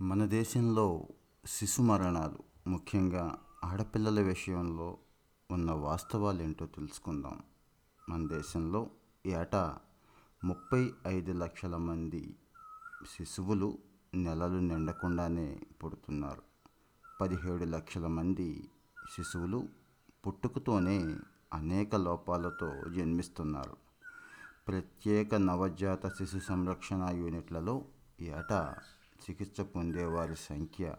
మన దేశంలో శిశు మరణాలు ముఖ్యంగా ఆడపిల్లల విషయంలో ఉన్న వాస్తవాలు ఏంటో తెలుసుకుందాం. మన దేశంలో ఏటా ముప్పై ఐదు లక్షల మంది శిశువులు నెలలు నిండకుండానే పుడుతున్నారు. పదిహేడు లక్షల మంది శిశువులు పుట్టుకతోనే అనేక లోపాలతో జన్మిస్తున్నారు. ప్రత్యేక నవజాత శిశు సంరక్షణ యూనిట్లలో ఏటా చికిత్స పొందే వారి సంఖ్య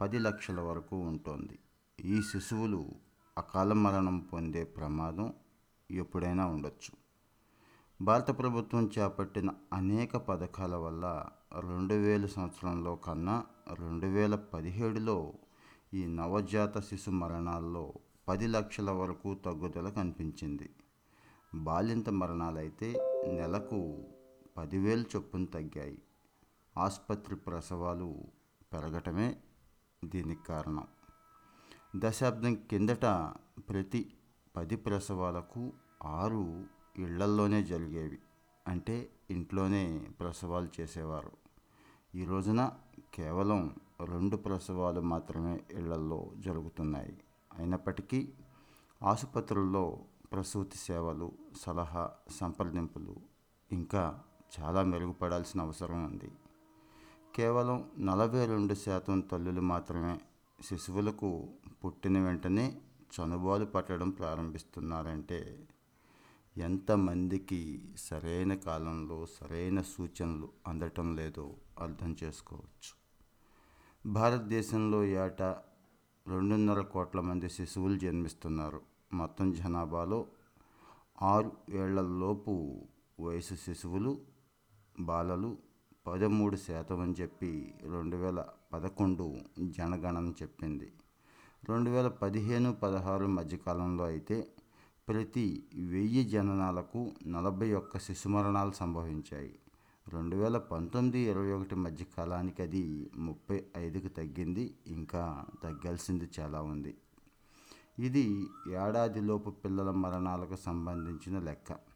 పది లక్షల వరకు ఉంటుంది. ఈ శిశువులు అకాల మరణం పొందే ప్రమాదం ఎప్పుడైనా ఉండొచ్చు. భారత ప్రభుత్వం చేపట్టిన అనేక పథకాల వల్ల రెండు వేల సంవత్సరంలో కన్నా రెండు వేల పదిహేడులో ఈ నవజాత శిశు మరణాల్లో పది లక్షల వరకు తగ్గుదల కనిపించింది. బాలింత మరణాలైతే నెలకు పదివేలు చొప్పున తగ్గాయి. ఆసుపత్రి ప్రసవాలు పెరగటమే దీనికి కారణం. దశాబ్దం కిందట ప్రతి పది ప్రసవాలకు ఆరు ఇళ్ళల్లోనే జరిగేవి. అంటే ఇంట్లోనే ప్రసవాలు చేసేవారు. ఈ రోజున కేవలం రెండు ప్రసవాలు మాత్రమే ఇళ్ళల్లో జరుగుతున్నాయి. అయినప్పటికీ ఆసుపత్రుల్లో ప్రసూతి సేవలు సలహా సంప్రదింపులు ఇంకా చాలా మెరుగుపడాల్సిన అవసరం ఉంది. కేవలం నలభై రెండు శాతం తల్లులు మాత్రమే శిశువులకు పుట్టిన వెంటనే చనుబాలు పట్టడం ప్రారంభిస్తున్నారంటే ఎంతమందికి సరైన కాలంలో సరైన సూచనలు అందటం లేదో అర్థం చేసుకోవచ్చు. భారతదేశంలో ఏటా రెండున్నర కోట్ల మంది శిశువులు జన్మిస్తున్నారు. మొత్తం జనాభాలో ఆరు ఏళ్ళలోపు వయసు శిశువులు బాలలు పదమూడు శాతం అని చెప్పి రెండు వేల పదకొండు జనగణన చెప్పింది. రెండు వేల పదిహేను పదహారు మధ్యకాలంలో అయితే ప్రతి వెయ్యి జననాలకు నలభై ఒక్క శిశు మరణాలు సంభవించాయి. రెండు వేల పంతొమ్మిది ఇరవై ఒకటి మధ్య కాలానికి అది ముప్పై ఐదుకు తగ్గింది. ఇంకా తగ్గాల్సింది చాలా ఉంది. ఇది ఏడాదిలోపు పిల్లల మరణాలకు సంబంధించిన లెక్క.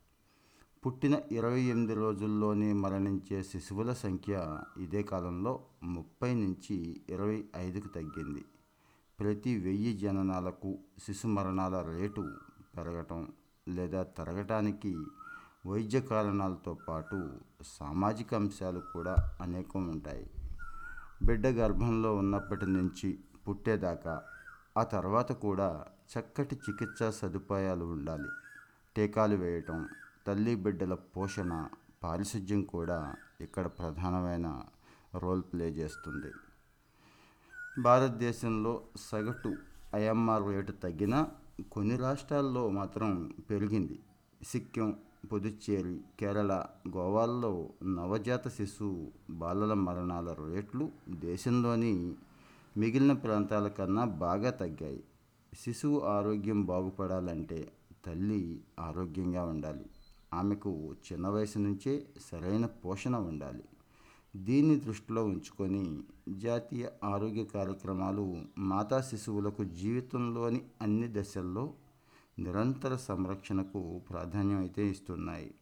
పుట్టిన ఇరవై ఎనిమిది రోజుల్లోనే మరణించే శిశువుల సంఖ్య ఇదే కాలంలో ముప్పై నుంచి ఇరవై ఐదుకు తగ్గింది. ప్రతి వెయ్యి జననాలకు శిశు మరణాల రేటు పెరగటం లేదా తరగటానికి వైద్య కారణాలతో పాటు సామాజిక అంశాలు కూడా అనేకం ఉంటాయి. బిడ్డ గర్భంలో ఉన్నప్పటి నుంచి పుట్టేదాకా ఆ తర్వాత కూడా చక్కటి చికిత్సా సదుపాయాలు ఉండాలి. టీకాలు వేయటం తల్లి బిడ్డల పోషణ పారిశుద్ధ్యం కూడా ఇక్కడ ప్రధానమైన రోల్ ప్లే చేస్తుంది. భారతదేశంలో సగటు ఐఎంఆర్ రేటు తగ్గిన కొన్ని రాష్ట్రాల్లో మాత్రం పెరిగింది. సిక్కిం పుదుచ్చేరి కేరళ గోవాల్లో నవజాత శిశువు బాలల మరణాల రేట్లు దేశంలోని మిగిలిన ప్రాంతాల కన్నా బాగా తగ్గాయి. శిశువు ఆరోగ్యం బాగుపడాలంటే తల్లి ఆరోగ్యంగా ఉండాలి. ఆమెకు చిన్న వయసు నుంచే సరైన పోషణ ఉండాలి. దీన్ని దృష్టిలో ఉంచుకొని జాతీయ ఆరోగ్య కార్యక్రమాలు మాతా శిశువులకు జీవితంలోని అన్ని దశల్లో నిరంతర సంరక్షణకు ప్రాధాన్యం అయితే ఇస్తున్నాయి.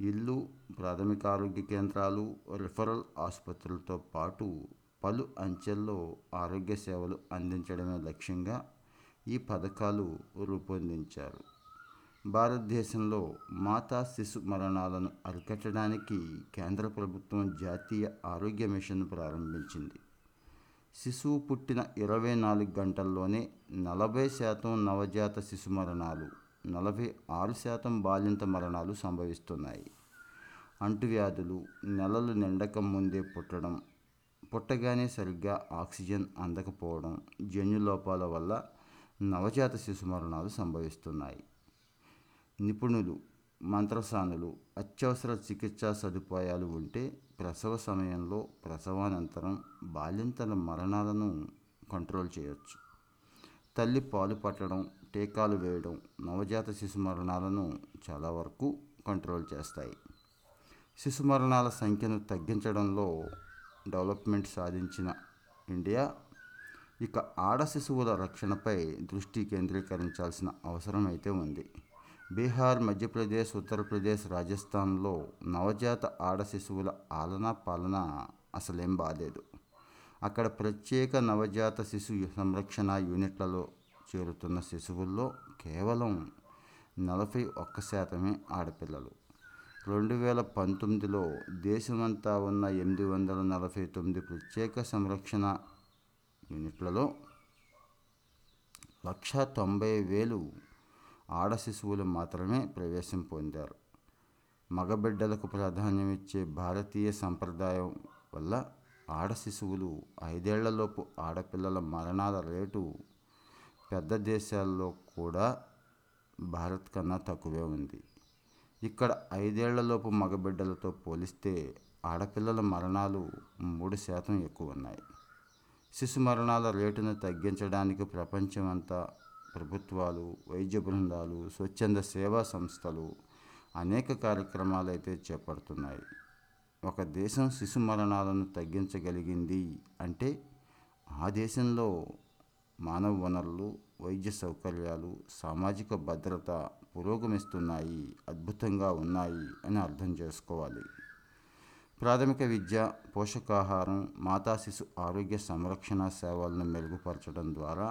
ఇల్లు ప్రాథమిక ఆరోగ్య కేంద్రాలు రిఫరల్ ఆసుపత్రులతో పాటు పలు అంచెల్లో ఆరోగ్య సేవలు అందించడమే లక్ష్యంగా ఈ పథకాలు రూపొందించారు. భారతదేశంలో మాతా శిశు మరణాలను అరికట్టడానికి కేంద్ర ప్రభుత్వం జాతీయ ఆరోగ్య మిషన్ ప్రారంభించింది. శిశువు పుట్టిన ఇరవై నాలుగు గంటల్లోనే నలభై శాతం నవజాత శిశు మరణాలు నలభై ఆరు శాతం బాలింత మరణాలు సంభవిస్తున్నాయి. అంటువ్యాధులు నెలలు నిండక ముందే పుట్టడం పుట్టగానే సరిగ్గా ఆక్సిజన్ అందకపోవడం జన్యు లోపాల వల్ల నవజాత శిశు మరణాలు సంభవిస్తున్నాయి. నిపుణులు మంత్రసానులు అత్యవసర చికిత్సా సదుపాయాలు ఉంటే ప్రసవ సమయంలో ప్రసవానంతరం బాలింతల మరణాలను కంట్రోల్ చేయొచ్చు. తల్లి పాలు పట్టడం టీకాలు వేయడం నవజాత శిశు మరణాలను చాలా వరకు కంట్రోల్ చేస్తాయి. శిశు మరణాల సంఖ్యను తగ్గించడంలో డెవలప్మెంట్ సాధించిన ఇండియా ఇక ఆడ శిశువుల రక్షణపై దృష్టి కేంద్రీకరించాల్సిన అవసరం అయితే ఉంది. బీహార్ మధ్యప్రదేశ్ ఉత్తరప్రదేశ్ రాజస్థాన్లో నవజాత ఆడ శిశువుల ఆలనా పాలన అసలేం బాలేదు. అక్కడ ప్రత్యేక నవజాత శిశు సంరక్షణ యూనిట్లలో చేరుతున్న శిశువుల్లో కేవలం నలభై ఒక్క శాతమే ఆడపిల్లలు. రెండు వేల పంతొమ్మిదిలో దేశమంతా ఉన్న ఎనిమిది వందల నలభై తొమ్మిది ప్రత్యేక సంరక్షణ యూనిట్లలో లక్ష తొంభై వేలు ఆడ శిశువులు మాత్రమే ప్రవేశం పొందారు. మగబిడ్డలకు ప్రాధాన్యం ఇచ్చే భారతీయ సంప్రదాయం వల్ల ఆడ శిశువులు ఐదేళ్ళలోపు ఆడపిల్లల మరణాల రేటు పెద్ద దేశాల్లో కూడా భారత్ కన్నా తక్కువే ఉంది. ఇక్కడ ఐదేళ్ళలోపు మగబిడ్డలతో పోలిస్తే ఆడపిల్లల మరణాలు మూడు శాతం ఎక్కువ ఉన్నాయి. శిశు మరణాల రేటును తగ్గించడానికి ప్రపంచమంతా ప్రభుత్వాలు వైద్య బృందాలు స్వచ్ఛంద సేవా సంస్థలు అనేక కార్యక్రమాలు అయితే చేపడుతున్నాయి. ఒక దేశం శిశు మరణాలను తగ్గించగలిగింది అంటే ఆ దేశంలో మానవ వనరులు వైద్య సౌకర్యాలు సామాజిక భద్రత పురోగమిస్తున్నాయి అద్భుతంగా ఉన్నాయి అని అర్థం చేసుకోవాలి. ప్రాథమిక విద్య పోషకాహారం మాతా శిశు ఆరోగ్య సంరక్షణ సేవలను మెరుగుపరచడం ద్వారా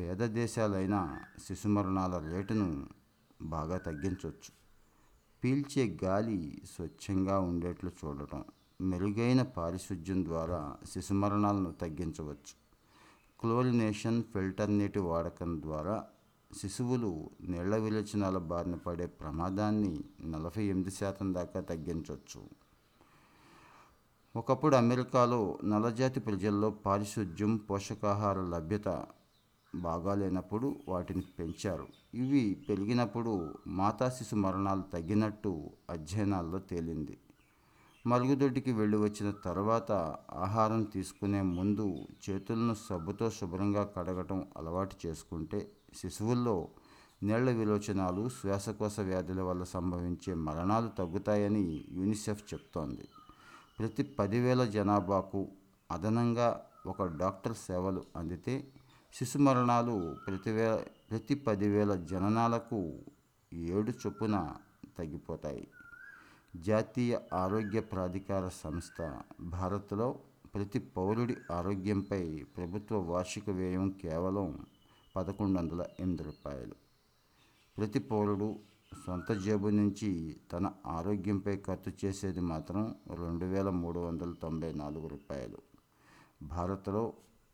పేద దేశాలైన శిశు మరణాల రేటును బాగా తగ్గించవచ్చు పీల్చే గాలి స్వచ్ఛంగా ఉండేట్లు చూడటం మెరుగైన పారిశుద్ధ్యం ద్వారా శిశు మరణాలను తగ్గించవచ్చు. క్లోరినేషన్ ఫిల్టర్ నీటి వాడకం ద్వారా శిశువులు నీళ్ళ విరచనాల బారిన పడే ప్రమాదాన్ని నలభై ఎనిమిది శాతం దాకా తగ్గించవచ్చు ఒకప్పుడు అమెరికాలో నల్లజాతి ప్రజల్లో పారిశుద్ధ్యం పోషకాహార లభ్యత బాగాలేనప్పుడు వాటిని పెంచారు. ఇవి పెరిగినప్పుడు మాతా శిశు మరణాలు తగ్గినట్టు అధ్యయనాల్లో తేలింది. మరుగుదొడ్డికి వెళ్ళి వచ్చిన తర్వాత ఆహారం తీసుకునే ముందు చేతులను సబ్బుతో శుభ్రంగా కడగటం అలవాటు చేసుకుంటే శిశువుల్లో నీళ్ళ విలోచనాలు శ్వాసకోశ వ్యాధుల వల్ల సంభవించే మరణాలు తగ్గుతాయని యూనిసెఫ్ చెప్తోంది. ప్రతి పదివేల జనాభాకు అదనంగా ఒక డాక్టర్ సేవలు అందితే శిశు మరణాలు ప్రతి వే ప్రతి పదివేల జననాలకు ఏడు చొప్పున తగ్గిపోతాయి. జాతీయ ఆరోగ్య ప్రాధికార సంస్థ భారత్లో ప్రతి పౌరుడి ఆరోగ్యంపై ప్రభుత్వ వార్షిక వ్యయం కేవలం పదకొండు వందల ఎనిమిది రూపాయలు. ప్రతి పౌరుడు సొంత జేబు నుంచి తన ఆరోగ్యంపై ఖర్చు చేసేది మాత్రం రెండు వేల మూడు వందల తొంభై నాలుగు రూపాయలు. భారత్లో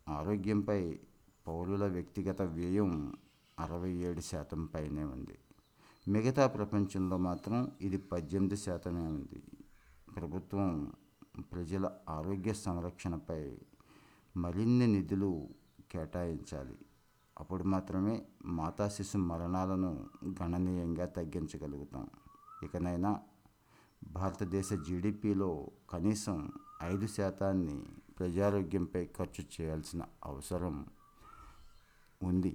ఆరోగ్యంపై పౌరుల వ్యక్తిగత వ్యయం అరవై ఏడు శాతం పైనే ఉంది. మిగతా ప్రపంచంలో మాత్రం ఇది పద్దెనిమిది శాతమే ఉంది. ప్రభుత్వం ప్రజల ఆరోగ్య సంరక్షణపై మరిన్ని నిధులు కేటాయించాలి. అప్పుడు మాత్రమే మాతా శిశు మరణాలను గణనీయంగా తగ్గించగలుగుతాం. ఇకనైనా భారతదేశ జీడిపిలో కనీసం ఐదు శాతాన్ని ప్రజారోగ్యంపై ఖర్చు చేయాల్సిన అవసరం ఉంది